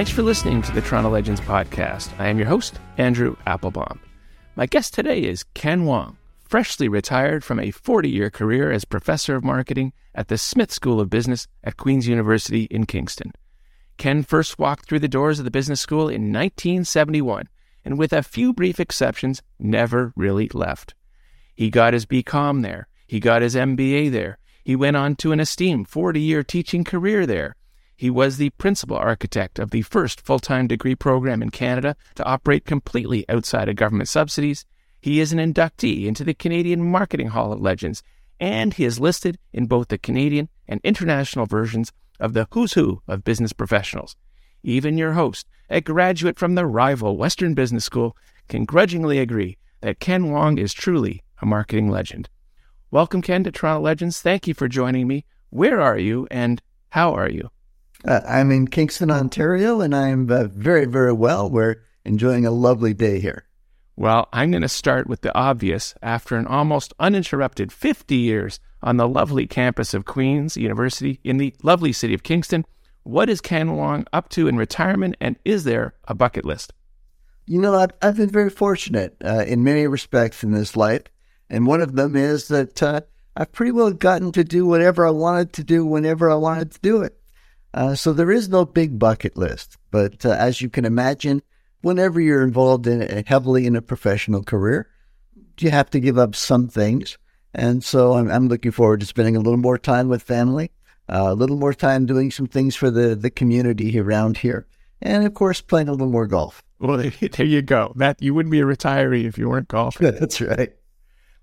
Thanks for listening to the Toronto Legends podcast. I am your host, Andrew Applebaum. My guest today is Ken Wong, freshly retired from a 40 year career as professor of marketing at the Smith School of Business at Queen's University in Kingston. Ken first walked through the doors of the business school in 1971 and, with a few brief exceptions, never really left. He got his BCom there, he got his MBA there, he went on to an esteemed 40 year teaching career there. He was the principal architect of the first full time degree program in Canada to operate completely outside of government subsidies. He is an inductee into the Canadian Marketing Hall of Legends, and he is listed in both the Canadian and international versions of the Who's Who of Business Professionals. Even your host, a graduate from the rival Western Business School, can grudgingly agree that Ken Wong is truly a marketing legend. Welcome, Ken, to Toronto Legends. Thank you for joining me. Where are you and how are you? Uh, I'm in Kingston, Ontario, and I'm uh, very, very well. We're enjoying a lovely day here. Well, I'm going to start with the obvious. After an almost uninterrupted 50 years on the lovely campus of Queen's University in the lovely city of Kingston, what is Ken Wong up to in retirement, and is there a bucket list? You know, I've, I've been very fortunate uh, in many respects in this life, and one of them is that uh, I've pretty well gotten to do whatever I wanted to do whenever I wanted to do it. Uh, so there is no big bucket list. But uh, as you can imagine, whenever you're involved in a, heavily in a professional career, you have to give up some things. And so I'm, I'm looking forward to spending a little more time with family, uh, a little more time doing some things for the, the community around here, and of course, playing a little more golf. Well, there you go. That you wouldn't be a retiree if you weren't golfing. That's right.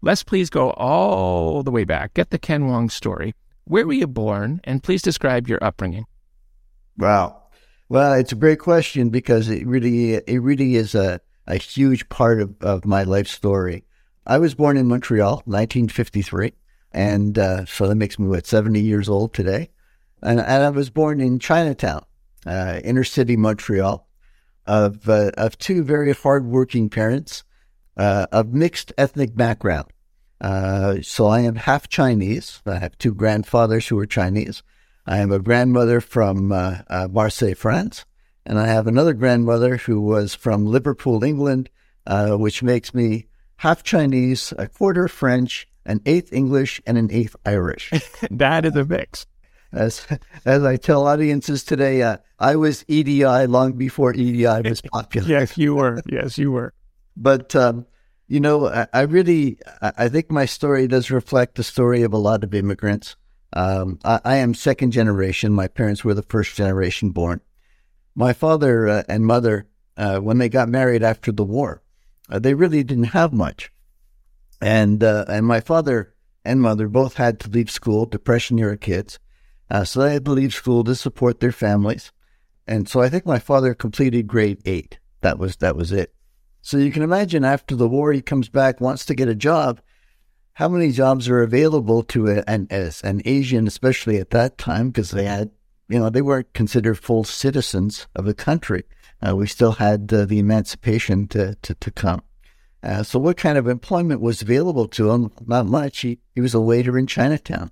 Let's please go all the way back. Get the Ken Wong story. Where were you born? And please describe your upbringing. Wow. Well, it's a great question because it really it really is a, a huge part of, of my life story. I was born in Montreal, 1953, and uh, so that makes me what 70 years old today. And, and I was born in Chinatown, uh, inner city Montreal, of uh, of two very hardworking parents uh, of mixed ethnic background. Uh, so I am half Chinese. I have two grandfathers who are Chinese I am a grandmother from uh, uh, Marseille, France, and I have another grandmother who was from Liverpool, England, uh, which makes me half Chinese, a quarter French, an eighth English, and an eighth Irish. that is a mix. As as I tell audiences today, uh, I was EDI long before EDI was popular. yes, you were. Yes, you were. But um, you know, I, I really, I think my story does reflect the story of a lot of immigrants. Um, I, I, am second generation. My parents were the first generation born. My father uh, and mother, uh, when they got married after the war, uh, they really didn't have much. And uh, and my father and mother both had to leave school, depression era kids. Uh, so they had to leave school to support their families. And so I think my father completed grade eight. That was that was it. So you can imagine after the war, he comes back, wants to get a job, how many jobs are available to a, an, an Asian, especially at that time, because they had, you know, they weren't considered full citizens of the country. Uh, we still had uh, the emancipation to, to, to come. Uh, so, what kind of employment was available to him? Not much. He, he was a waiter in Chinatown.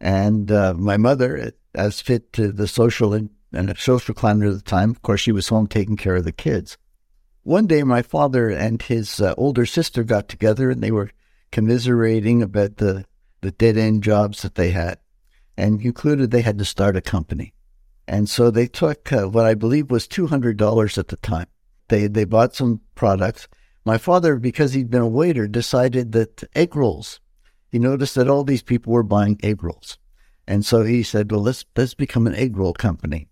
And uh, my mother, as fit to the social and, and social climate of the time, of course, she was home taking care of the kids. One day, my father and his uh, older sister got together and they were commiserating about the, the dead end jobs that they had and concluded they had to start a company. And so they took uh, what I believe was $200 at the time. They, they bought some products. My father, because he'd been a waiter, decided that egg rolls, he noticed that all these people were buying egg rolls. And so he said, well, let's, let's become an egg roll company.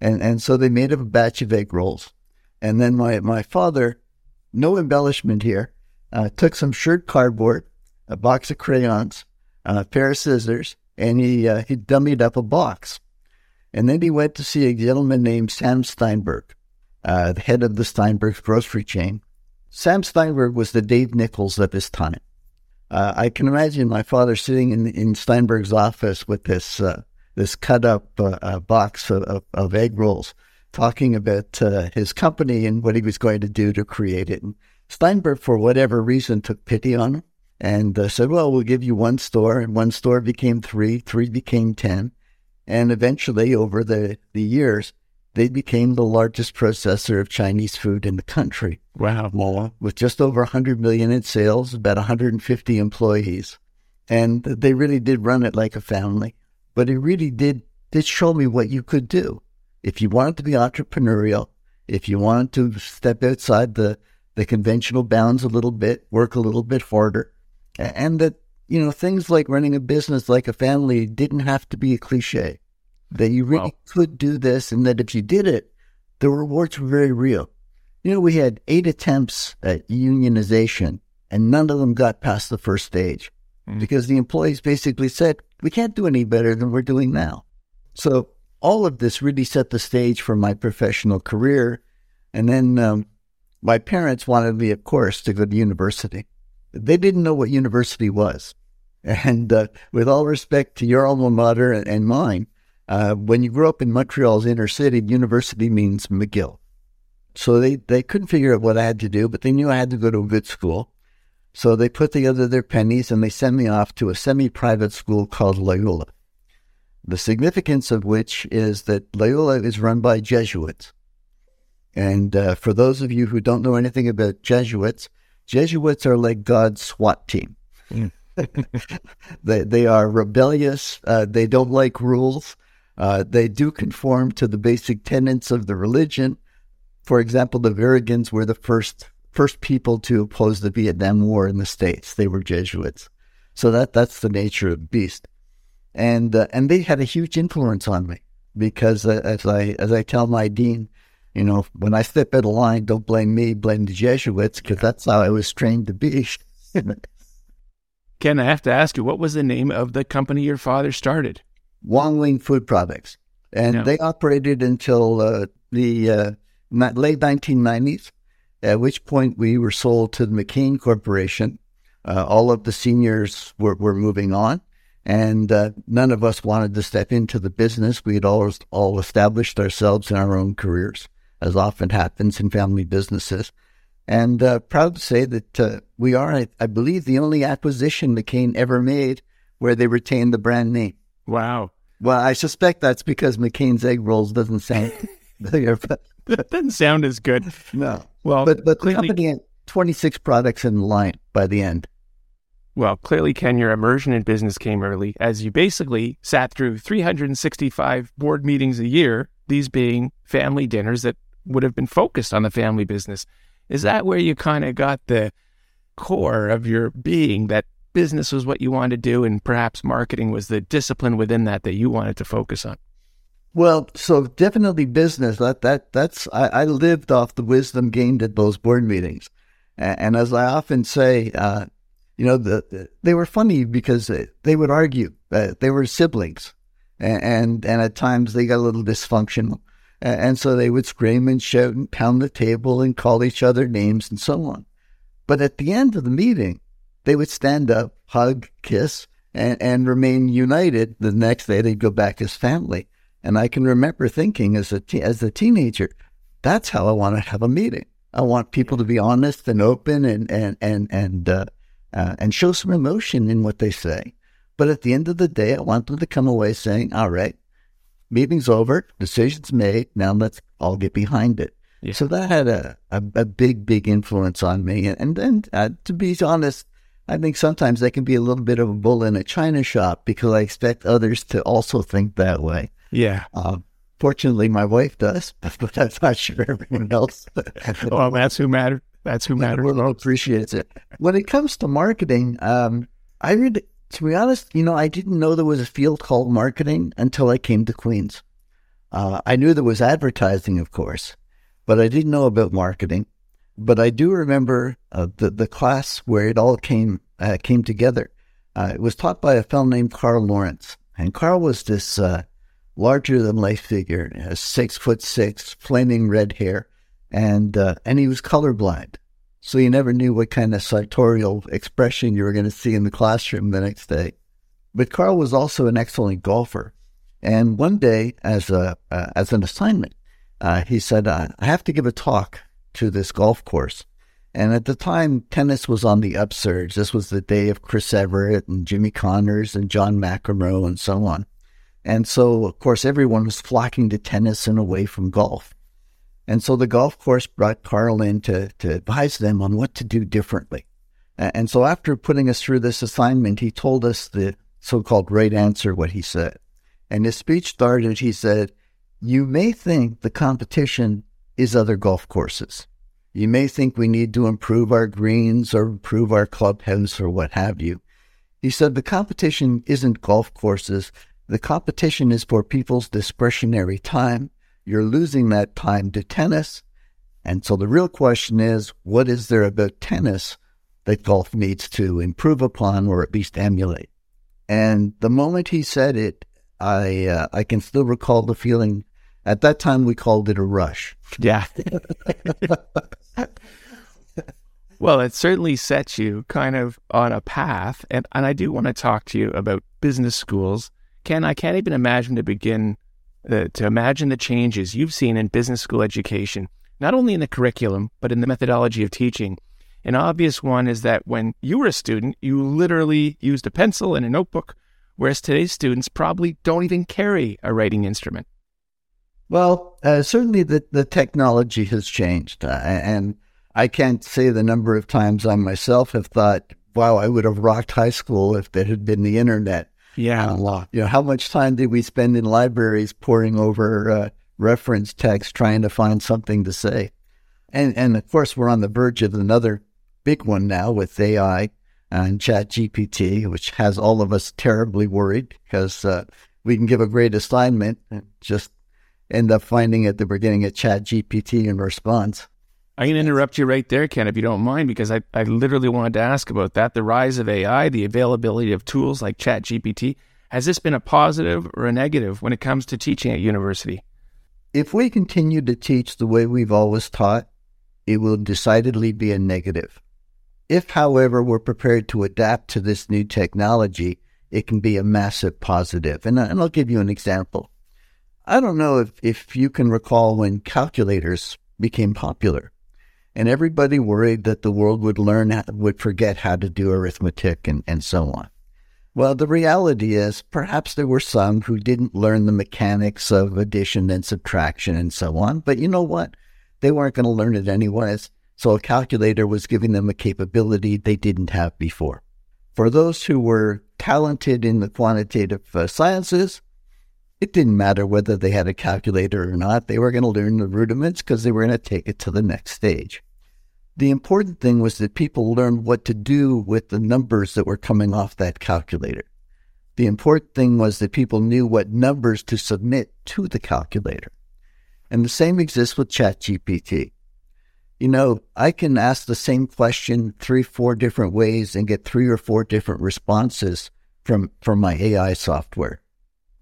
And, and so they made up a batch of egg rolls. And then my, my father, no embellishment here, uh, took some shirt cardboard, a box of crayons, a pair of scissors, and he uh, he dummied up a box. And then he went to see a gentleman named Sam Steinberg, uh, the head of the Steinberg's grocery chain. Sam Steinberg was the Dave Nichols of his time. Uh, I can imagine my father sitting in, in Steinberg's office with this uh, this cut up uh, box of, of, of, egg rolls, talking about uh, his company and what he was going to do to create it. And Steinberg, for whatever reason, took pity on him and uh, said, Well, we'll give you one store. And one store became three, three became 10. And eventually, over the, the years, they became the largest processor of Chinese food in the country. Wow. Moa. With just over 100 million in sales, about 150 employees. And they really did run it like a family. But it really did, did show me what you could do. If you wanted to be entrepreneurial, if you wanted to step outside the, the conventional bounds a little bit, work a little bit harder, and that, you know, things like running a business like a family didn't have to be a cliche that you really wow. could do this and that if you did it, the rewards were very real. You know, we had eight attempts at unionization and none of them got past the first stage mm. because the employees basically said, we can't do any better than we're doing now. So all of this really set the stage for my professional career. And then um, my parents wanted me, of course, to go to university. They didn't know what university was. And uh, with all respect to your alma mater and mine, uh, when you grow up in Montreal's inner city, university means McGill. So they, they couldn't figure out what I had to do, but they knew I had to go to a good school. So they put together their pennies and they sent me off to a semi private school called Loyola. The significance of which is that Loyola is run by Jesuits. And uh, for those of you who don't know anything about Jesuits, Jesuits are like God's SWAT team. Mm. they, they are rebellious, uh, they don't like rules. Uh, they do conform to the basic tenets of the religion. For example, the Berrigans were the first first people to oppose the Vietnam War in the states. They were Jesuits, so that that's the nature of the beast, and uh, and they had a huge influence on me because uh, as I as I tell my dean, you know, when I step out of line, don't blame me, blame the Jesuits because that's how I was trained to be. Ken, I have to ask you, what was the name of the company your father started? Wong Wing Food Products. And no. they operated until uh, the uh, late 1990s, at which point we were sold to the McCain Corporation. Uh, all of the seniors were, were moving on, and uh, none of us wanted to step into the business. We had all, all established ourselves in our own careers, as often happens in family businesses. And uh, proud to say that uh, we are, I, I believe, the only acquisition McCain ever made where they retained the brand name. Wow. Well, I suspect that's because McCain's egg rolls doesn't sound that doesn't sound as good. No. Well, but but clearly, the company had 26 products in line by the end. Well, clearly, Ken, your immersion in business came early, as you basically sat through 365 board meetings a year. These being family dinners that would have been focused on the family business. Is that where you kind of got the core of your being that business was what you wanted to do, and perhaps marketing was the discipline within that that you wanted to focus on? Well, so definitely business. That that that's I, I lived off the wisdom gained at those board meetings, and, and as I often say, uh, you know, the, the, they were funny because they would argue. Uh, they were siblings, and, and, and at times they got a little dysfunctional, and, so they would scream and shout and pound the table and call each other names and so on. But at the end of the meeting, they would stand up, hug, kiss, and, and remain united. The next day, they'd go back as family. And I can remember thinking as a te- as a teenager, that's how I want to have a meeting. I want people to be honest and open and and and and uh, uh, and show some emotion in what they say. But at the end of the day, I want them to come away saying, "All right, meeting's over, decision's made. Now let's all get behind it." Yeah. So that had a, a, a big big influence on me. And, and then, uh, to be honest, I think sometimes I can be a little bit of a bull in a china shop because I expect others to also think that way. Yeah. Uh, fortunately, my wife does, but I'm not sure everyone else. well, that's who matters. That's who matters. Everyone appreciates it. When it comes to marketing, um, I really, to be honest, you know, I didn't know there was a field called marketing until I came to Queens. Uh, I knew there was advertising, of course, but I didn't know about marketing. But I do remember uh, the the class where it all came uh, came together. Uh, it was taught by a fellow named Carl Lawrence, and Carl was this uh, larger than life figure, six foot six, flaming red hair, and uh, and he was colorblind, so you never knew what kind of sartorial expression you were going to see in the classroom the next day. But Carl was also an excellent golfer, and one day, as a uh, as an assignment, he said, "I have to give a talk." to this golf course. And at the time, tennis was on the upsurge. This was the day of Chris Evert and Jimmy Connors and John McEnroe and so on. And so, of course, everyone was flocking to tennis and away from golf. And so the golf course brought Carl in to, to advise them on what to do differently. And so after putting us through this assignment, he told us the so called right answer, what he said. And his speech started, he said, You may think the competition is other golf courses. You may think we need to improve our greens or improve our clubhouse or what have you. He said the competition isn't golf courses. The competition is for people's discretionary time. You're losing that time to tennis. And so the real question is what is there about tennis that golf needs to improve upon or at least emulate? And the moment he said it, I uh, I can still recall the feeling. At that time, we called it a rush. Yeah. well, it certainly sets you kind of on a path, and and I do want to talk to you about business schools Ken, I can't even imagine to begin to imagine the changes you've seen in business school education, not only in the curriculum, but in the methodology of teaching. An obvious one is that when you were a student, you literally used a pencil and a notebook, whereas today's students probably don't even carry a writing instrument. Well, uh, certainly the, the technology has changed. Uh, and I can't say the number of times I myself have thought, wow, I would have rocked high school if there had been the internet. Yeah, a lot. You know, how much time did we spend in libraries poring over uh, reference text trying to find something to say? And and of course, we're on the verge of another big one now with AI and Chat GPT, which has all of us terribly worried because uh, we can give a great assignment and just end up finding it that we're getting a Chat GPT in response. Going to interrupt you right there, Ken, if you don't mind, because I, I literally wanted to ask about that. The rise of AI, the availability of tools like ChatGPT, has this been a positive or a negative when it comes to teaching at university? If we continue to teach the way we've always taught, it will decidedly be a negative. If, however, we're prepared to adapt to this new technology, it can be a massive positive. And, and I'll give you an example. I don't know if, if you can recall when calculators became popular and everybody worried that the world would learn, would forget how to do arithmetic and, and so on. Well, the reality is perhaps there were some who didn't learn the mechanics of addition and subtraction and so on, but you know what? They weren't going to learn it anyways. So a calculator was giving them a capability they didn't have before. For those who were talented in the quantitative uh, sciences, it didn't matter whether they had a calculator or not. They were going to learn the rudiments because they were going to take it to the next stage. The important thing was that people learned what to do with the numbers that were coming off that calculator. The important thing was that people knew what numbers to submit to the calculator. And the same exists with ChatGPT. You know, I can ask the same question three, four different ways and get three or four different responses from, from my AI software.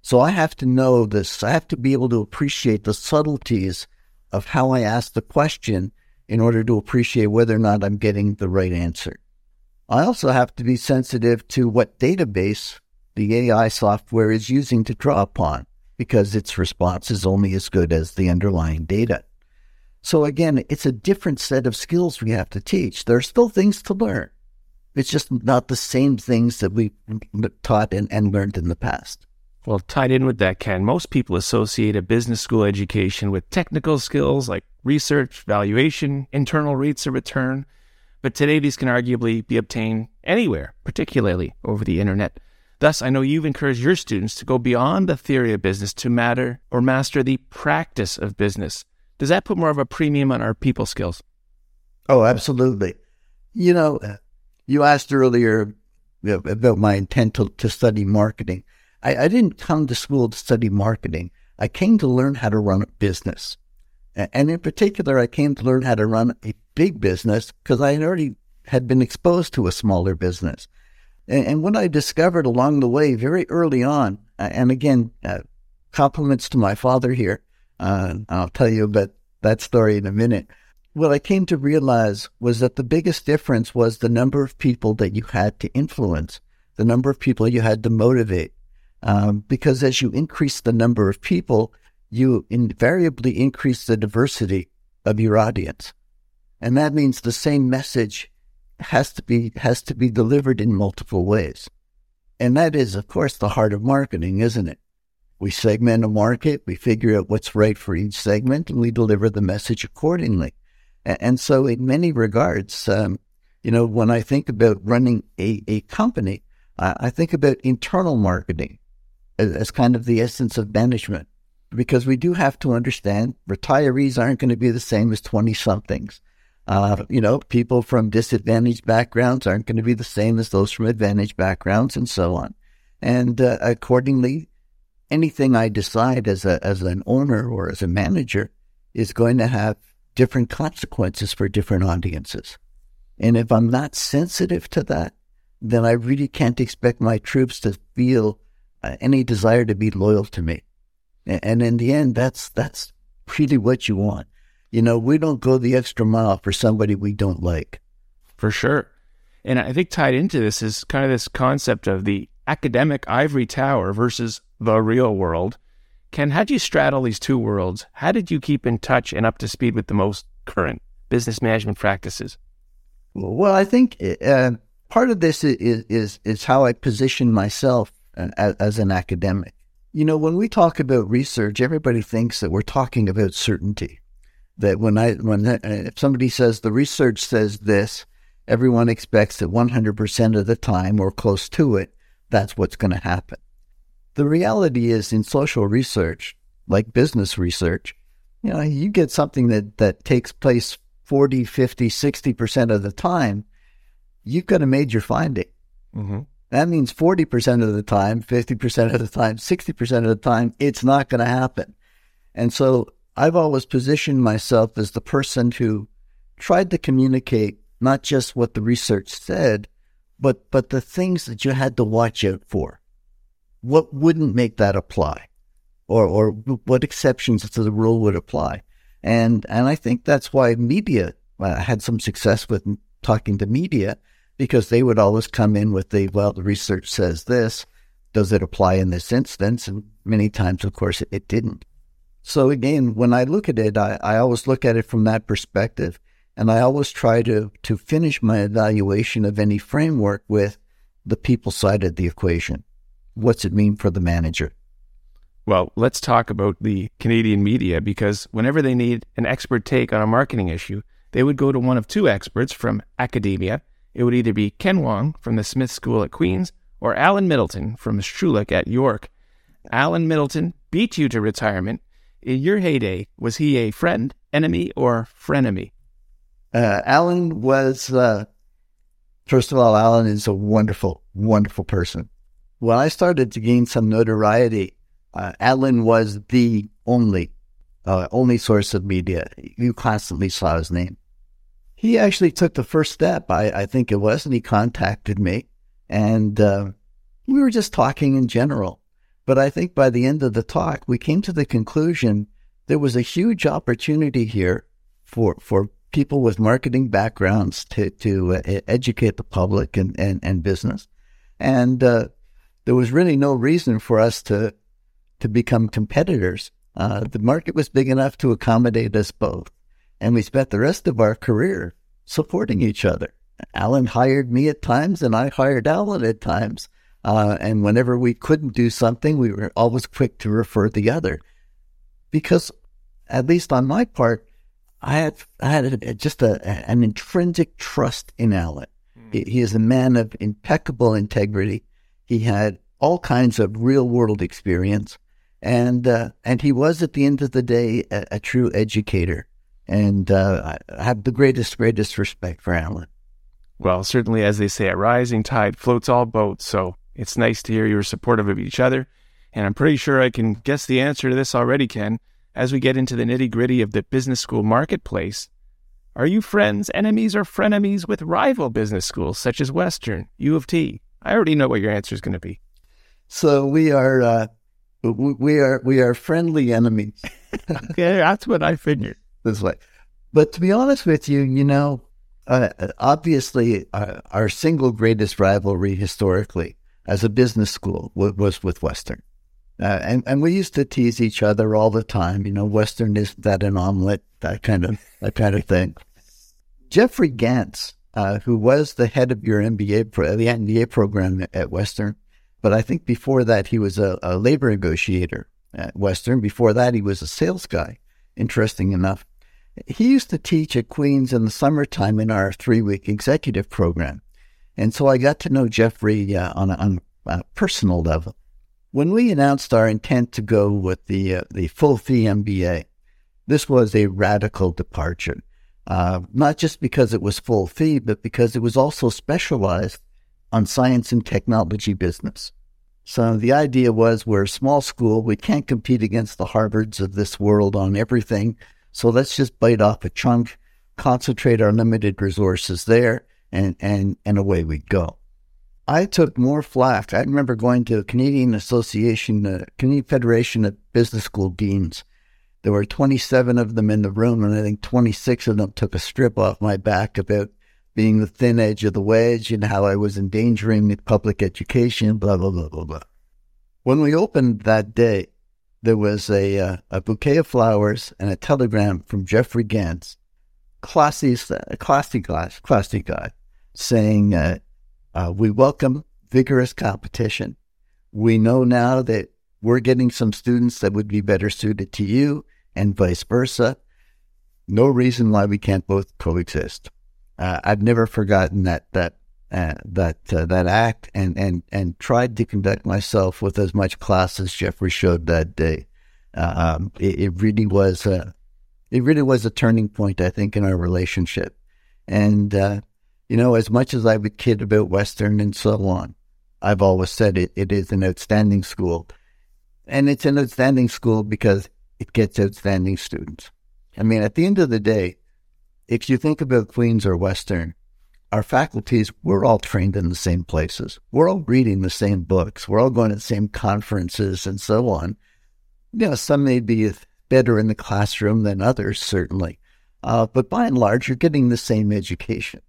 So I have to know this. I have to be able to appreciate the subtleties of how I ask the question in order to appreciate whether or not I'm getting the right answer. I also have to be sensitive to what database the AI software is using to draw upon because its response is only as good as the underlying data. So again, it's a different set of skills we have to teach. There are still things to learn. It's just not the same things that we taught and, and learned in the past. Well, tied in with that, Ken, most people associate a business school education with technical skills like research, valuation, internal rates of return. But today, these can arguably be obtained anywhere, particularly over the internet. Thus, I know you've encouraged your students to go beyond the theory of business to matter or master the practice of business. Does that put more of a premium on our people skills? Oh, absolutely. You know, uh, you asked earlier about my intent to, to study marketing. I, I didn't come to school to study marketing. I came to learn how to run a business. And in particular, I came to learn how to run a big business because I already had been exposed to a smaller business. And, what I discovered along the way, very early on, and again, uh, compliments to my father here. Uh, I'll tell you about that story in a minute. What I came to realize was that the biggest difference was the number of people that you had to influence, the number of people you had to motivate, um, because as you increase the number of people, you invariably increase the diversity of your audience. And that means the same message has to be has to be delivered in multiple ways. And that is, of course, the heart of marketing, isn't it? We segment a market, we figure out what's right for each segment, and we deliver the message accordingly. And, so, in many regards, um, you know, when I think about running a, a company, I, I think about internal marketing as, kind of the essence of management because we do have to understand retirees aren't going to be the same as 20 somethings. Uh, you know, people from disadvantaged backgrounds aren't going to be the same as those from advantaged backgrounds, and so on. And uh, accordingly, anything I decide as a as an owner or as a manager is going to have different consequences for different audiences. And if I'm not sensitive to that, then I really can't expect my troops to feel any desire to be loyal to me. And in the end, that's that's really what you want. You know, we don't go the extra mile for somebody we don't like. For sure. And I think tied into this is kind of this concept of the academic ivory tower versus the real world. Ken, how did you straddle these two worlds? How did you keep in touch and up to speed with the most current business management practices? Well, I think uh, part of this is, is, is how I position myself uh, as, as an academic. You know, when we talk about research, everybody thinks that we're talking about certainty. That when I when uh, if somebody says the research says this, everyone expects that 100% of the time or close to it, that's what's going to happen. The reality is in social research, like business research, you know, you get something that that takes place 40, 50, 60% of the time, you've got a major finding. Mm-hmm. That means 40% of the time, 50% of the time, 60% of the time, it's not going to happen. And so I've always positioned myself as the person who tried to communicate not just what the research said, but, but the things that you had to watch out for. What wouldn't make that apply? Or, or what exceptions to the rule would apply? And, and I think that's why media uh, had some success with talking to media because they would always come in with the, well, the research says this. Does it apply in this instance? And many times, of course, it, didn't. So again, when I look at it, I, I always look at it from that perspective. And I always try to, to finish my evaluation of any framework with the people side of the equation. What's it mean for the manager? Well, let's talk about the Canadian media because whenever they need an expert take on a marketing issue, they would go to one of two experts from academia it would either be Ken Wong from the Smith School at Queen's or Alan Middleton from Schulich at York. Alan Middleton beat you to retirement. In your heyday, was he a friend, enemy, or frenemy? Uh, Alan was, uh, first of all, Alan is a wonderful, wonderful person. When I started to gain some notoriety, uh, Alan was the only, uh, only source of media. You constantly saw his name he actually took the first step, I, I think it was, and he contacted me. And uh, we were just talking in general. But I think by the end of the talk, we came to the conclusion there was a huge opportunity here for, for people with marketing backgrounds to, to uh, educate the public and, and, and business. And uh, there was really no reason for us to, to become competitors. Uh, the market was big enough to accommodate us both. And we spent the rest of our career supporting each other. Alan hired me at times, and I hired Alan at times. Uh, and whenever we couldn't do something, we were always quick to refer the other. Because, at least on my part, I had I had a, just a, an intrinsic trust in Alan. Mm. He, he is a man of impeccable integrity. He had all kinds of real world experience, and uh, and he was at the end of the day a, a true educator and uh, I have the greatest, greatest respect for Alan. Well, certainly, as they say, a rising tide floats all boats. So it's nice to hear you're supportive of each other. And I'm pretty sure I can guess the answer to this already, Ken. As we get into the nitty gritty of the business school marketplace, are you friends, enemies, or frenemies with rival business schools such as Western, U of T? I already know what your answer is going to be. So we are, uh, we are, we are friendly enemies. okay, that's what I figured this way. But to be honest with you, you know, uh, obviously uh, our single greatest rivalry historically as a business school w- was with Western. Uh, and, and we used to tease each other all the time. You know, Western is that an omelet, that kind of that kind of thing. Jeffrey Gandz, uh, who was the head of your MBA, pro- the MBA program at Western, but I think before that he was a, a labor negotiator at Western. Before that, he was a sales guy. Interesting enough. He used to teach at Queen's in the summertime in our three week executive program. And so I got to know Jeffrey uh, on, a, on, a, personal level. When we announced our intent to go with the, uh, the full fee MBA, this was a radical departure. Uh, not just because it was full fee, but because it was also specialized on science and technology business. So the idea was we're a small school, we can't compete against the Harvards of this world on everything. So let's just bite off a chunk, concentrate our limited resources there, and, and, and away we go. I took more flack. I remember going to a Canadian Association, uh, Canadian Federation of Business School Deans. There were 27 of them in the room, and I think 26 of them took a strip off my back about being the thin edge of the wedge and how I was endangering public education, blah, blah, blah, blah, blah. When we opened that day, there was a, uh, a bouquet of flowers and a telegram from Jeffrey Gandz, classy, classy guy, classy guy, saying, uh, uh, we welcome vigorous competition. We know now that we're getting some students that would be better suited to you and vice versa. No reason why we can't both coexist uh, I've never forgotten that that uh, that uh, that act and and and tried to conduct myself with as much class as Jeffrey showed that day. Uh, um, it, it, really was a it really was a turning point, I think, in our relationship. And uh, you know, as much as I would kid about Western and so on, I've always said it it is an outstanding school, and it's an outstanding school because it gets outstanding students. I mean, at the end of the day, if you think about Queens or Western, our faculties, we're all trained in the same places. We're all reading the same books. We're all going to the same conferences and so on. You know, some may be better in the classroom than others, certainly. Uh, but by and large, you're getting the same education.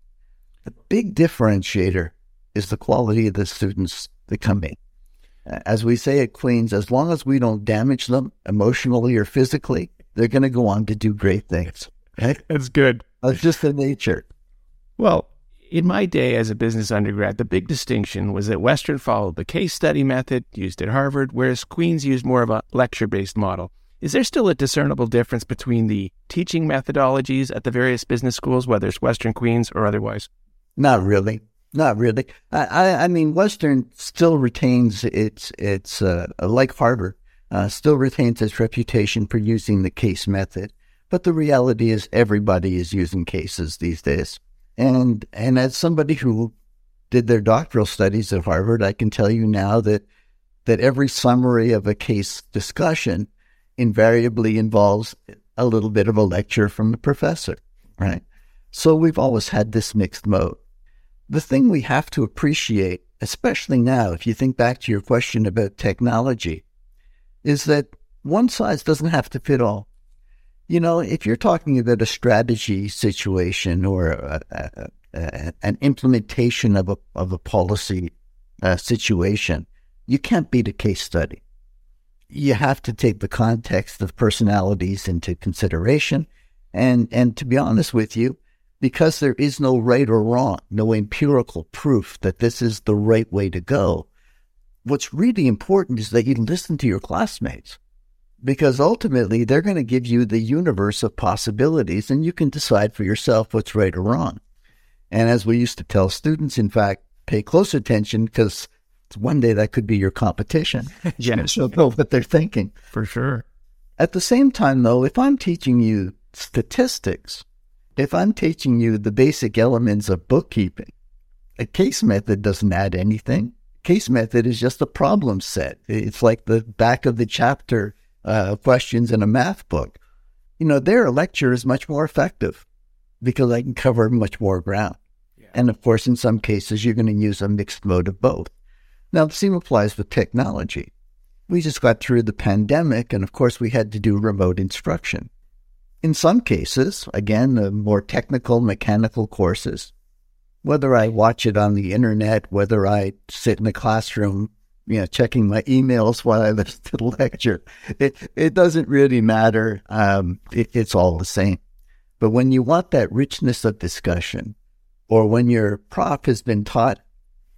The big differentiator is the quality of the students that come in. As we say at Queens, as long as we don't damage them emotionally or physically, they're going to go on to do great things. Right? That's good. It's just the nature. Well, in my day as a business undergrad, the big distinction was that Western followed the case study method used at Harvard, whereas Queens used more of a lecture based model. Is there still a discernible difference between the teaching methodologies at the various business schools, whether it's Western Queens or otherwise? Not really. Not really. I, I, I mean, Western still retains its, its uh, like Harvard, uh, still retains its reputation for using the case method. But the reality is everybody is using cases these days. And and as somebody who did their doctoral studies at Harvard, I can tell you now that that every summary of a case discussion invariably involves a little bit of a lecture from the professor, right? So we've always had this mixed mode. The thing we have to appreciate, especially now, if you think back to your question about technology, is that one size doesn't have to fit all. You know, if you're talking about a strategy situation or a, a, a, an implementation of a, of a policy uh, situation, you can't beat a case study. You have to take the context of personalities into consideration. And, and to be honest with you, because there is no right or wrong, no empirical proof that this is the right way to go, what's really important is that you listen to your classmates because ultimately they're going to give you the universe of possibilities and you can decide for yourself what's right or wrong. And as we used to tell students, in fact, pay close attention because one day that could be your competition. yes. So know what they're thinking. For sure. At the same time, though, if I'm teaching you statistics, if I'm teaching you the basic elements of bookkeeping, a case method doesn't add anything. Case method is just a problem set. It's like the back of the chapter uh, questions in a math book, you know, their lecture is much more effective because I can cover much more ground. Yeah. And of course, in some cases, you're going to use a mixed mode of both. Now, the same applies with technology. We just got through the pandemic, and of course, we had to do remote instruction. In some cases, again, the more technical, mechanical courses, whether I watch it on the internet, whether I sit in a classroom you know, checking my emails while I listen to the lecture. It it doesn't really matter. Um, it, it's all the same. But when you want that richness of discussion, or when your prof has been taught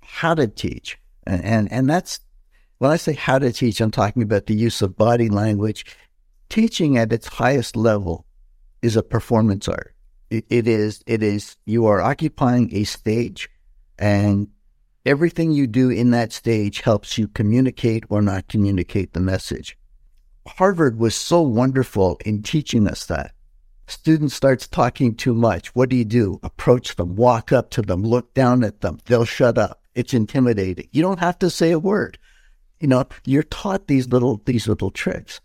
how to teach, and and, and that's when I say how to teach, I'm talking about the use of body language. Teaching at its highest level is a performance art. it, it is, it is, you are occupying a stage and everything you do in that stage helps you communicate or not communicate the message. Harvard was so wonderful in teaching us that. Student starts talking too much. What do you do? Approach them, walk up to them, look down at them. They'll shut up. It's intimidating. You don't have to say a word. You know, you're taught these little these little tricks.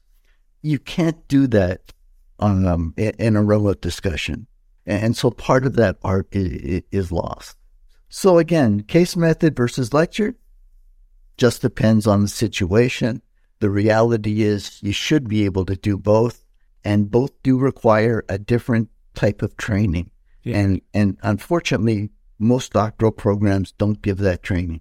You can't do that on um, in a remote discussion, and so part of that art is, is lost. So again, case method versus lecture just depends on the situation. The reality is you should be able to do both, and both do require a different type of training. Yeah. And and unfortunately, most doctoral programs don't give that training.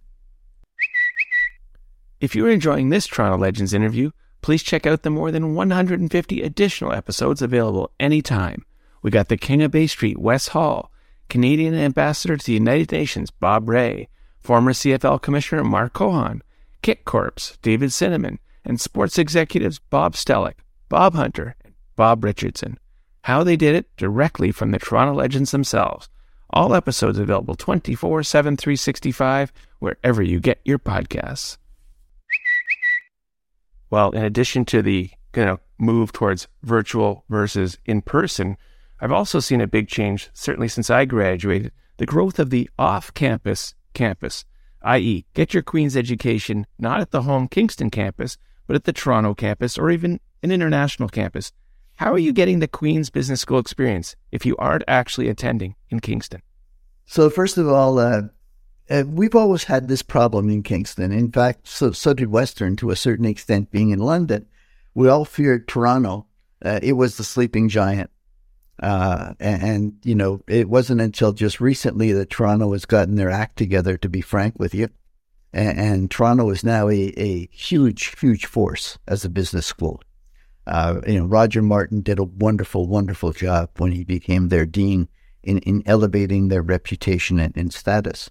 If you're enjoying this Toronto Legends interview, please check out the more than 150 additional episodes available anytime. We got the King of Bay Street, Wes Hall, Canadian Ambassador to the United Nations, Bob Rae, former CFL Commissioner Mark Cohon, Kick Corps, David Cinnamon, and sports executives Bob Stellick, Bob Hunter, and Bob Richardson. How they did it directly from the Toronto Legends themselves. All episodes available 24 7 365 wherever you get your podcasts. Well, in addition to the you know, move towards virtual versus in person, I've also seen a big change, certainly since I graduated, the growth of the off campus campus, i.e., get your Queen's education not at the home Kingston campus, but at the Toronto campus or even an international campus. How are you getting the Queen's Business School experience if you aren't actually attending in Kingston? So, first of all, uh, uh, we've always had this problem in Kingston. In fact, so, so did Western to a certain extent, being in London. We all feared Toronto. Uh, it was the sleeping giant. Uh, and, you know, it wasn't until just recently that Toronto has gotten their act together, to be frank with you. And, and Toronto is now a, a huge, huge force as a business school. Uh, you know, Roger Martin did a wonderful, wonderful job when he became their dean in, in elevating their reputation and, and status.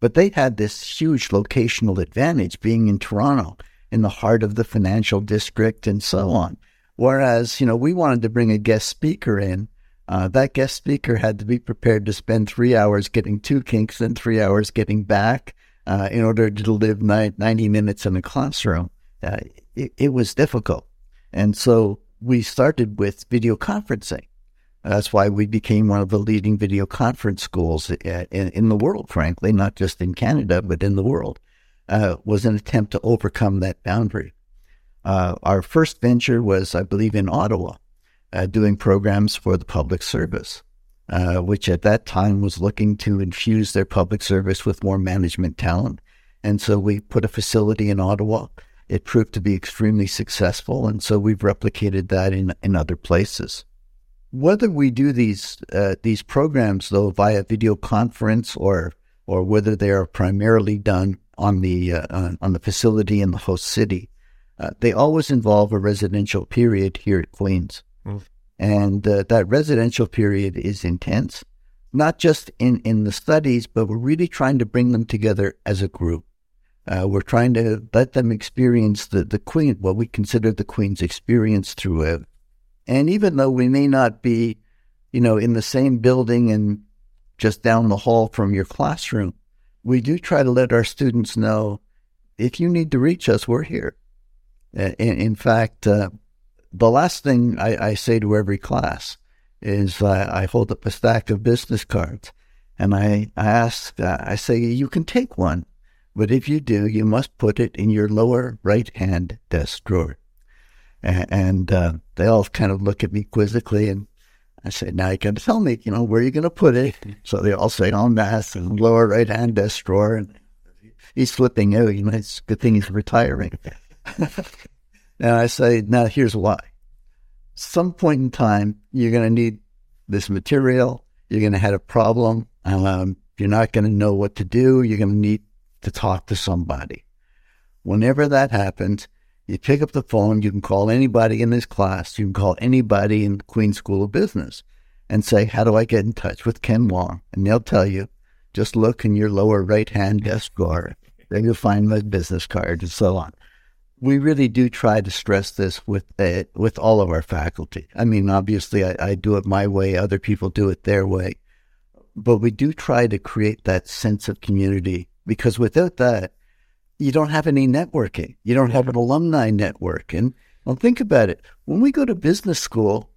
But they had this huge locational advantage being in Toronto, in the heart of the financial district, and so on. Whereas, you know, we wanted to bring a guest speaker in. Uh, that guest speaker had to be prepared to spend three hours getting two kinks and three hours getting back uh, in order to live 90 minutes in a classroom. Uh, it, it was difficult. And so we started with video conferencing. That's why we became one of the leading video conference schools in, in the world, frankly, not just in Canada, but in the world, uh, was an attempt to overcome that boundary. Uh, our first venture was, I believe, in Ottawa, uh, doing programs for the public service, uh, which at that time was looking to infuse their public service with more management talent. And so we put a facility in Ottawa. It proved to be extremely successful. And so we've replicated that in, in other places. Whether we do these uh, these programs though via video conference or or whether they are primarily done on the uh, on the facility in the host city, uh, they always involve a residential period here at Queens, mm. and uh, that residential period is intense, not just in in the studies, but we're really trying to bring them together as a group. Uh, we're trying to let them experience the, the Queen, what we consider the Queen's experience through it. and even though we may not be, you know, in the same building and just down the hall from your classroom, we do try to let our students know if you need to reach us, we're here. In, in fact, uh, the last thing I, I, say to every class is uh, I hold up a stack of business cards and I, I ask, uh, I say, you can take one, but if you do, you must put it in your lower right hand desk drawer. And, uh, they all kind of look at me quizzically and I say, now you got to tell me, you know, where you're you going to put it? So they all say, on that and lower right hand desk drawer. And he's flipping out. You know, it's a good thing he's retiring. and I say, now here's why. Some point in time, you're going to need this material. You're going to have a problem. Um, you're not going to know what to do. You're going to need to talk to somebody. Whenever that happens, you pick up the phone, you can call anybody in this class, you can call anybody in the Queen School of Business and say, How do I get in touch with Ken Wong? And they'll tell you, just look in your lower right hand desk drawer Then you'll find my business card and so on. We really do try to stress this with uh, with all of our faculty. I mean, obviously, I, I do it my way. Other people do it their way, but we do try to create that sense of community because without that, you don't have any networking. You don't have an alumni network. And well, think about it. When we go to business school,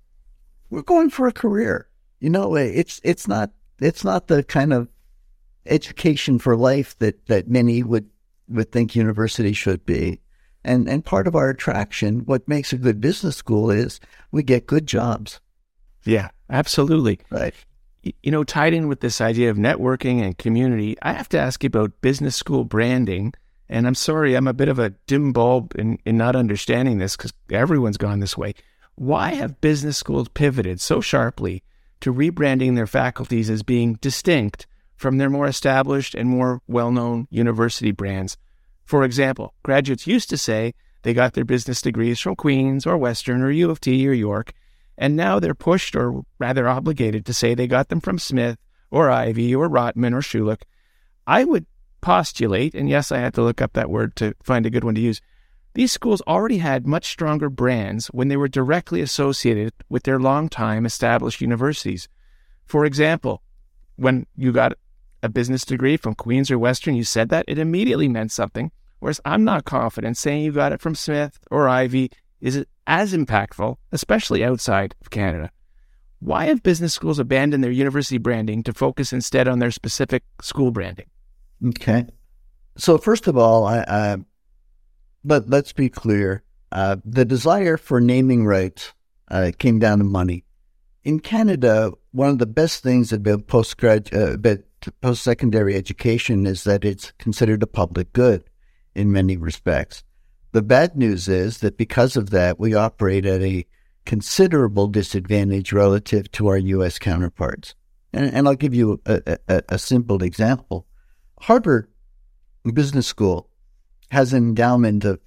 we're going for a career. You know, it's it's not it's not the kind of education for life that, that many would, would think university should be. And, and part of our attraction, what makes a good business school is we get good jobs. Yeah, absolutely. Right. You know, tied in with this idea of networking and community, I have to ask you about business school branding. And I'm sorry, I'm a bit of a dim bulb in, in not understanding this because everyone's gone this way. Why have business schools pivoted so sharply to rebranding their faculties as being distinct from their more established and more well known university brands. For example, graduates used to say they got their business degrees from Queen's or Western or U of T or York, and now they're pushed or rather obligated to say they got them from Smith or Ivey or Rotman or Schulich. I would postulate, and yes, I had to look up that word to find a good one to use. These schools already had much stronger brands when they were directly associated with their long-time established universities. For example, when you got a business degree from Queens or Western, you said that, it immediately meant something. Whereas I'm not confident saying you got it from Smith or Ivey is as impactful, especially outside of Canada. Why have business schools abandoned their university branding to focus instead on their specific school branding? Okay. So first of all, I, I but let's be clear: uh, the desire for naming rights uh, came down to money. In Canada, one of the best things about postgrad uh, post secondary education is that it's considered a public good in many respects. The bad news is that because of that, we operate at a considerable disadvantage relative to our U.S. counterparts. And, and I'll give you a, a, a simple example. Harvard Business School has an endowment of,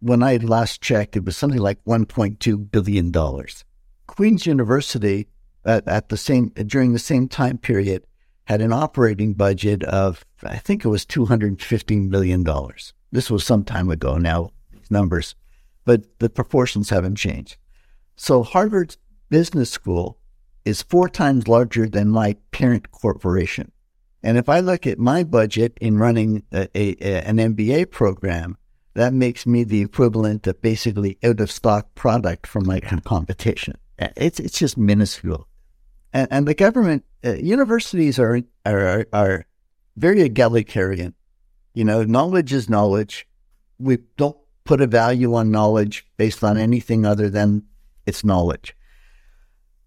when I last checked, it was something like $1.2 billion. Queen's University at, at the same during the same time period had an operating budget of I think it was two hundred fifty million dollars. This was some time ago now, numbers, but the proportions haven't changed. So Harvard's business school is four times larger than my parent corporation. And if I look at my budget in running a, a, an MBA program, that makes me the equivalent of basically out of stock product from my competition. It's it's just minuscule and, and the government uh, universities are, are are very egalitarian. You know, knowledge is knowledge. We don't put a value on knowledge based on anything other than its knowledge.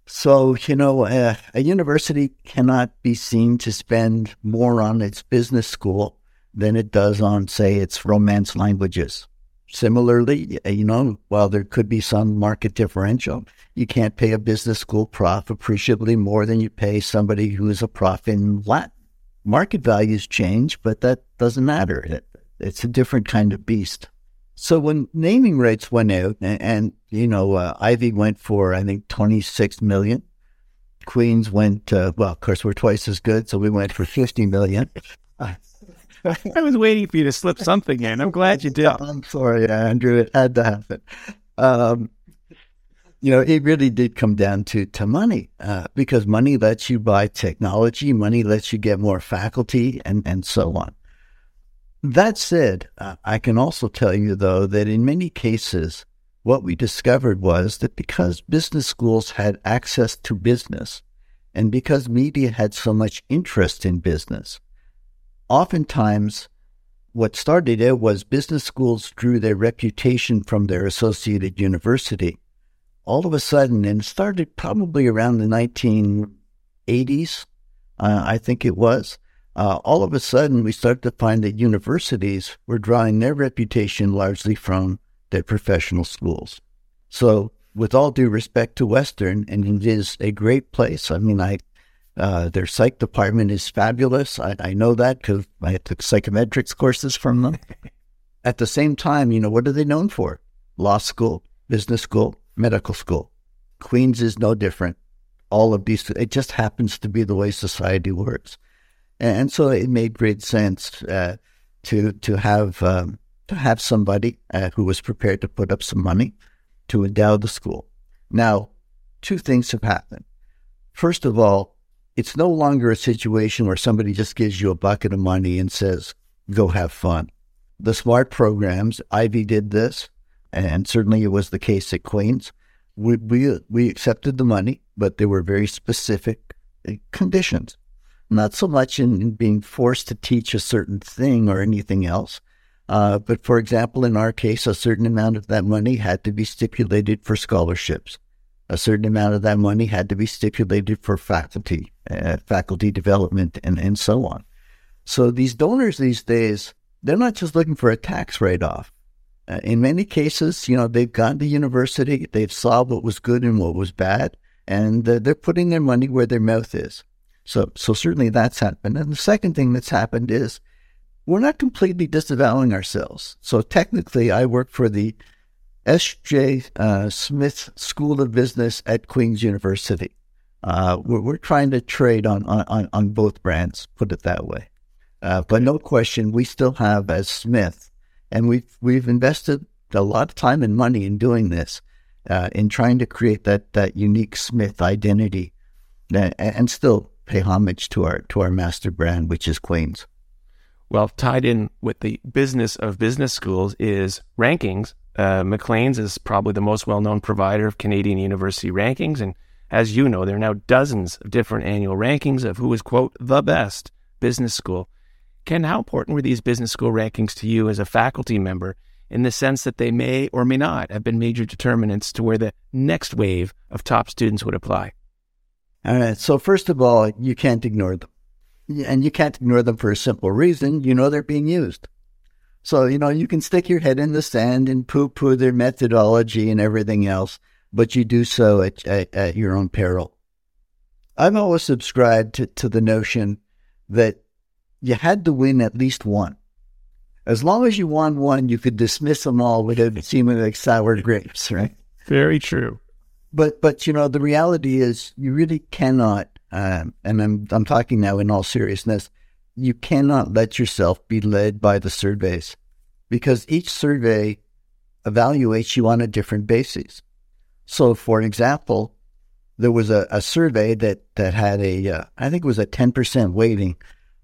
So, you know, uh, a university cannot be seen to spend more on its business school than it does on, say, its romance languages. Similarly, you know, while there could be some market differential, you can't pay a business school prof appreciably more than you pay somebody who is a prof in Latin. Market values change, but that doesn't matter. It, it's a different kind of beast. So when naming rights went out, and, and you know, uh, Ivey went for I think twenty six million. Queens went uh, well. Of course, we're twice as good, so we went for fifty million. I was waiting for you to slip something in. I'm glad you did. I'm sorry, Andrew. It had to happen. Um, you know, it really did come down to to money uh, because money lets you buy technology, money lets you get more faculty, and and so on. That said, uh, I can also tell you though that in many cases, what we discovered was that because business schools had access to business, and because media had so much interest in business, oftentimes what started it was business schools drew their reputation from their associated university. All of a sudden, and it started probably around the 1980s, uh, I think it was, uh, all of a sudden we started to find that universities were drawing their reputation largely from their professional schools. So, with all due respect to Western, and it is a great place. I mean, I uh, their psych department is fabulous. I, I know that because I took psychometrics courses from them. At the same time, you know, what are they known for? Law school, business school, medical school. Queens is no different. All of these, it just happens to be the way society works. And, and so it made great sense uh, to to have um, to have somebody uh, who was prepared to put up some money to endow the school. Now, two things have happened. First of all, it's no longer a situation where somebody just gives you a bucket of money and says, "Go have fun." The smart programs, Ivey did this, and certainly it was the case at Queens. We we, we accepted the money, but there were very specific uh, conditions not so much in, in, being forced to teach a certain thing or anything else. Uh, but for example, in our case, a certain amount of that money had to be stipulated for scholarships. A certain amount of that money had to be stipulated for faculty, uh, faculty development, and, and so on. So these donors these days, they're not just looking for a tax write off. Uh, in many cases, you know, they've gone to university, they've saw what was good and what was bad, and they're putting their money where their mouth is. So, so certainly that's happened. And the second thing that's happened is we're not completely disavowing ourselves. So technically, I work for the S.J. Uh, Smith School of Business at Queen's University. Uh, we're, we're, trying to trade on, on, on both brands, put it that way. Uh, but no question, we still have as Smith, and we've we've invested a lot of time and money in doing this, uh, in trying to create that that unique Smith identity, and, and still pay homage to our to our master brand, which is Queens. Well, tied in with the business of business schools is rankings. Uh, Maclean's is probably the most well-known provider of Canadian university rankings, and as you know, there are now dozens of different annual rankings of who is quote the best business school. Ken, how important were these business school rankings to you as a faculty member in the sense that they may or may not have been major determinants to where the next wave of top students would apply? All right. So first of all, you can't ignore them. And you can't ignore them for a simple reason. You know they're being used. So, you know, you can stick your head in the sand and poo poo their methodology and everything else, but you do so at, at, at your own peril. I've always subscribed to, to the notion that you had to win at least one. As long as you won one, you could dismiss them all with a seeming like sour grapes, right? Very true. But but you know the reality is you really cannot, um, and I'm I'm talking now in all seriousness. You cannot let yourself be led by the surveys, because each survey evaluates you on a different basis. So, for example, there was a, a survey that that had a uh, I think it was a ten percent weighting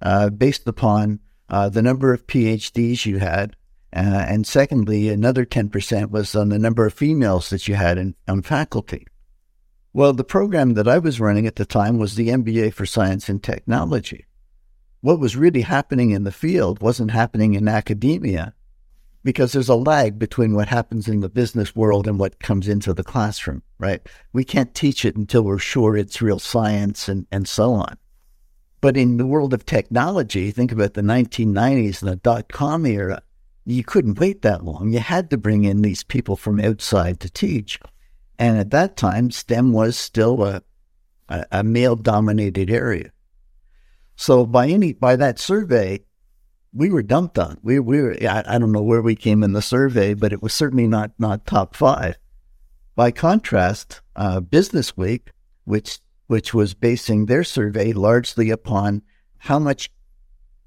uh, based upon uh, the number of PhDs you had uh, and secondly, another 10% was on the number of females that you had in, on faculty. Well, the program that I was running at the time was the MBA for Science and Technology. What was really happening in the field wasn't happening in academia because there's a lag between what happens in the business world and what comes into the classroom, right? We can't teach it until we're sure it's real science and, and so on. But in the world of technology, think about the 1990s and the dot com era you couldn't wait that long. You had to bring in these people from outside to teach. And at that time, STEM was still a, a, a male dominated area. So by any by that survey, we were dumped on. We, we were I, I don't know where we came in the survey, but it was certainly not not top five. By contrast, uh, Business Week, which which was basing their survey largely upon how much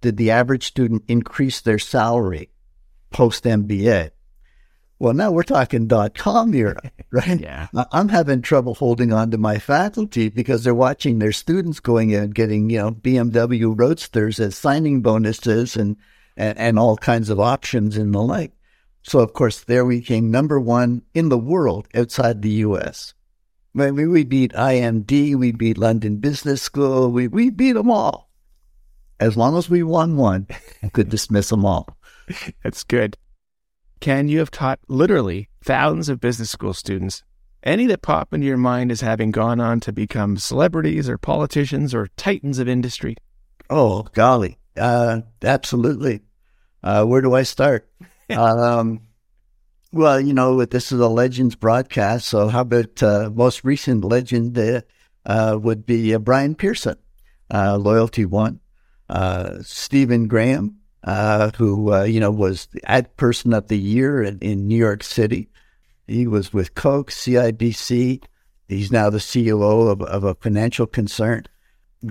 did the average student increase their salary post MBA. Well, now we're talking dot com era, right? yeah. I'm having trouble holding on to my faculty because they're watching their students going in getting, you know, BMW Roadsters as signing bonuses and, and, and all kinds of options and the like. So, of course, there we came number one in the world outside the US. I mean, we beat IMD, we beat London Business School, we, we beat them all. As long as we won one, I could dismiss them all. That's good. Ken, you have taught literally thousands of business school students. Any that pop into your mind as having gone on to become celebrities or politicians or titans of industry? Oh, golly. Uh, absolutely. Uh, where do I start? um, well, you know, this is a Legends broadcast. So, how about uh, most recent legend uh, uh, would be uh, Bryan Pearson, Loyalty One, Stephen Graham, uh, who uh, you know was the ad person of the year in, in New York City. He was with Coke, CIBC. He's now the CEO of, of a financial concern.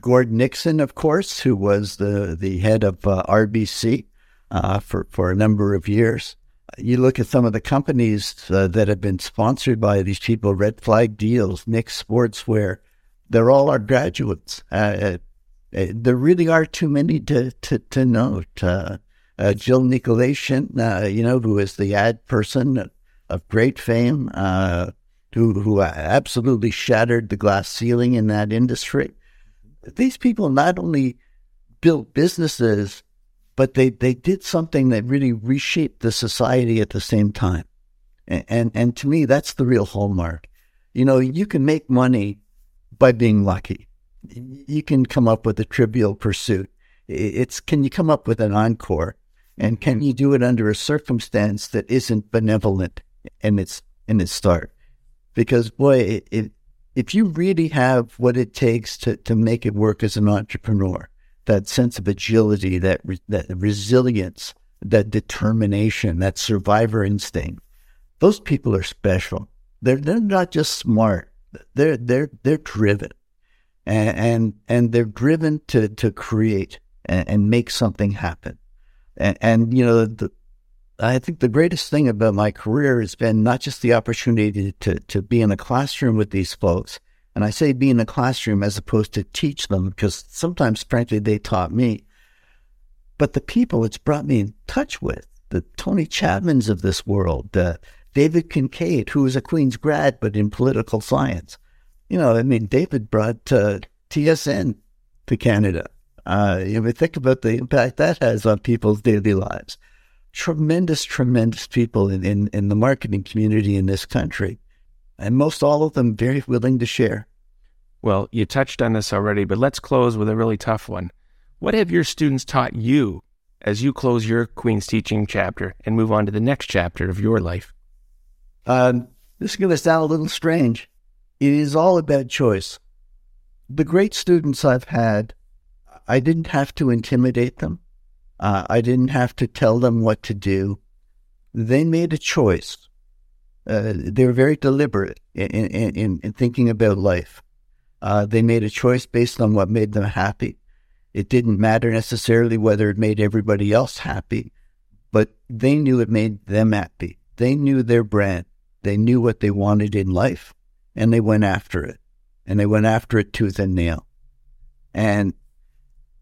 Gord Nixon, of course, who was the, the head of uh, RBC. uh, for, for a number of years. You look at some of the companies uh, that have been sponsored by these people, Red Flag Deals, Nick Sportswear, they're all our graduates. Uh, there really are too many to, to, to note. Uh, uh, Jill Nykoliation, you know, who is the ad person of great fame, who, who absolutely shattered the glass ceiling in that industry. These people not only built businesses, but they, they did something that really reshaped the society at the same time. And, and, and to me, that's the real hallmark. You know, you can make money by being lucky. You can come up with a trivial pursuit. It's can you come up with an encore, and can you do it under a circumstance that isn't benevolent in its in its start? Because boy, it, if you really have what it takes to to make it work as an entrepreneur, that sense of agility, that that resilience, that determination, that survivor instinct, those people are special. They're they're not just smart they're they're they're driven, and and, and they're driven to to create and, and make something happen. And, and you know, the, I think the greatest thing about my career has been not just the opportunity to to be in a classroom with these folks, and I say be in a classroom as opposed to teach them because sometimes, frankly, they taught me. But the people it's brought me in touch with, the Tony Chapmans of this world, the David Kincaid, who was a Queen's grad but in political science. You know, I mean, David brought uh, TSN to Canada. Uh, you know, think about the impact that has on people's daily lives. Tremendous, tremendous people in, in, in the marketing community in this country. And most all of them very willing to share. Well, you touched on this already, but let's close with a really tough one. What have your students taught you as you close your Queen's teaching chapter and move on to the next chapter of your life? Um, this is going to sound a little strange. It is all about choice. The great students I've had, I didn't have to intimidate them. Uh, I didn't have to tell them what to do. They made a choice. Uh, they were very deliberate in, in, in thinking about life. Uh, they made a choice based on what made them happy. It didn't matter necessarily whether it made everybody else happy, but they knew it made them happy. They knew their brand. They knew what they wanted in life and they went after it. And they went after it tooth and nail. And,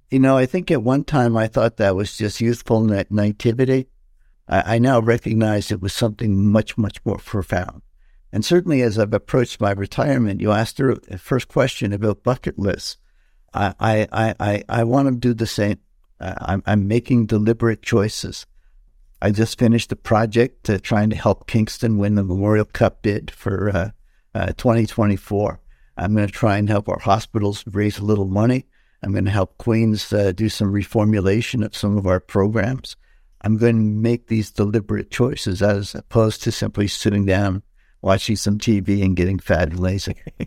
you know, I think at one time I thought that was just youthful naivety. I, I now recognize it was something much, much more profound. And certainly as I've approached my retirement, you asked the first question about bucket lists. I, I, I, I want to do the same. I'm, I'm making deliberate choices. I just finished a project uh, trying to help Kingston win the Memorial Cup bid for uh, uh, 2024. I'm going to try and help our hospitals raise a little money. I'm going to help Queens uh, do some reformulation of some of our programs. I'm going to make these deliberate choices as opposed to simply sitting down, watching some TV, and getting fat and lazy.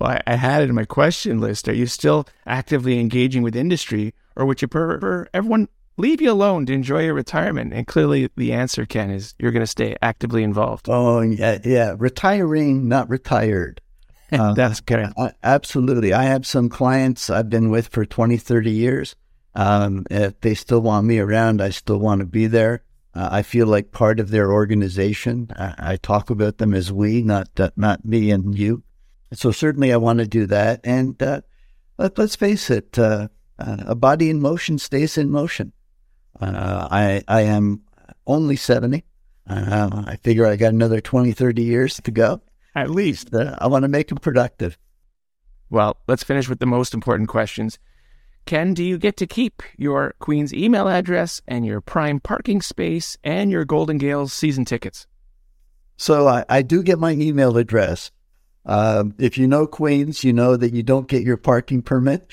well, I, I had it in my question list. Are you still actively engaging with industry, or would you prefer everyone leave you alone to enjoy your retirement? And clearly, the answer, Ken, is you're going to stay actively involved. Oh, yeah, yeah. Retiring, not retired. Uh, That's correct. Uh, absolutely. I have some clients I've been with for 20, 30 years. Um, if they still want me around, I still want to be there. Uh, I feel like part of their organization. I, I talk about them as we, not uh, not me and you. So certainly, I want to do that. And uh, let, us face it, uh, a body in motion stays in motion. Uh, I, I am only 70. Uh, I figure I got another 20, 30 years to go. At least. Uh, I want to make them productive. Well, let's finish with the most important questions. Ken, do you get to keep your Queen's email address and your prime parking space and your Golden Gaels season tickets? So I, I do get my email address. Um, if you know Queens, you know that you don't get your parking permit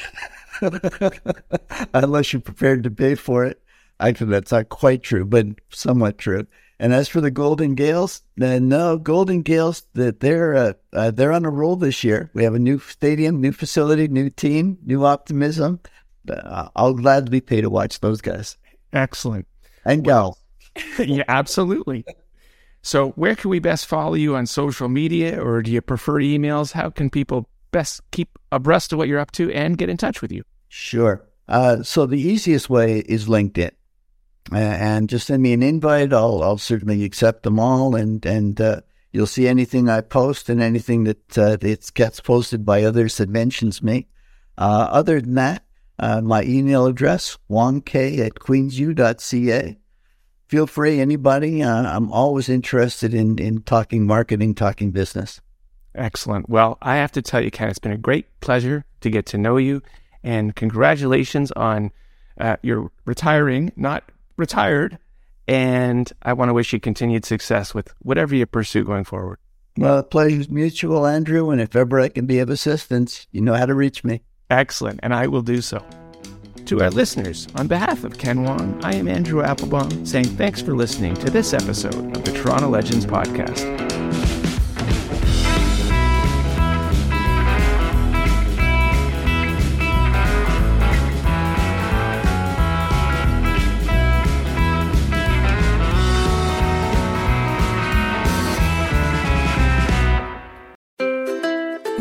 unless you're prepared to pay for it. Actually, that's not quite true, but somewhat true. And as for the Golden Gaels, no, Golden Gaels that they're uh, uh, they're on a roll this year. We have a new stadium, new facility, new team, new optimism. Uh, I'll gladly pay to watch those guys. Excellent. And well, yeah, absolutely. So, where can we best follow you on social media, or do you prefer emails? How can people best keep abreast of what you're up to and get in touch with you? Sure. Uh, so the easiest way is LinkedIn. And just send me an invite. I'll I'll certainly accept them all, and and uh, you'll see anything I post and anything that uh, that gets posted by others that mentions me. Uh, other than that, uh, my email address wongk at queensu.ca. Feel free, anybody. Uh, I'm always interested in in talking marketing, talking business. Excellent. Well, I have to tell you, Ken, it's been a great pleasure to get to know you, and congratulations on uh, your retiring, not retired. And I want to wish you continued success with whatever you pursue going forward. Well, the pleasure's mutual, Andrew. And if ever I can be of assistance, you know how to reach me. Excellent. And I will do so. To our listeners, on behalf of Ken Wong, I am Andrew Applebaum saying thanks for listening to this episode of the Toronto Legends Podcast.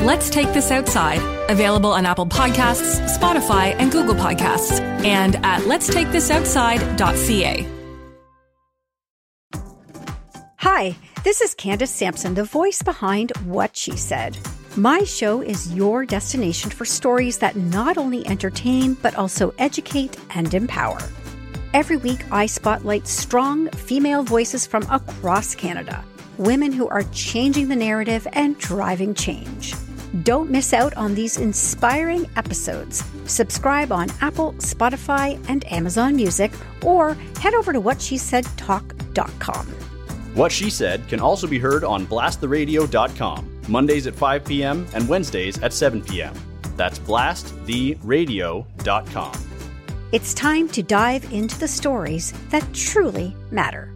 Let's Take This Outside, available on Apple Podcasts, Spotify, and Google Podcasts, and at letstakethisoutside.ca. Hi, this is Candace Sampson, the voice behind What She Said. My show is your destination for stories that not only entertain, but also educate and empower. Every week, I spotlight strong female voices from across Canada, women who are changing the narrative and driving change. Don't miss out on these inspiring episodes. Subscribe on Apple, Spotify, and Amazon Music, or head over to whatshesaidtalk.com. What She Said can also be heard on blasttheradio.com, Mondays at 5 p.m. and Wednesdays at 7 p.m. That's blasttheradio.com. It's time to dive into the stories that truly matter.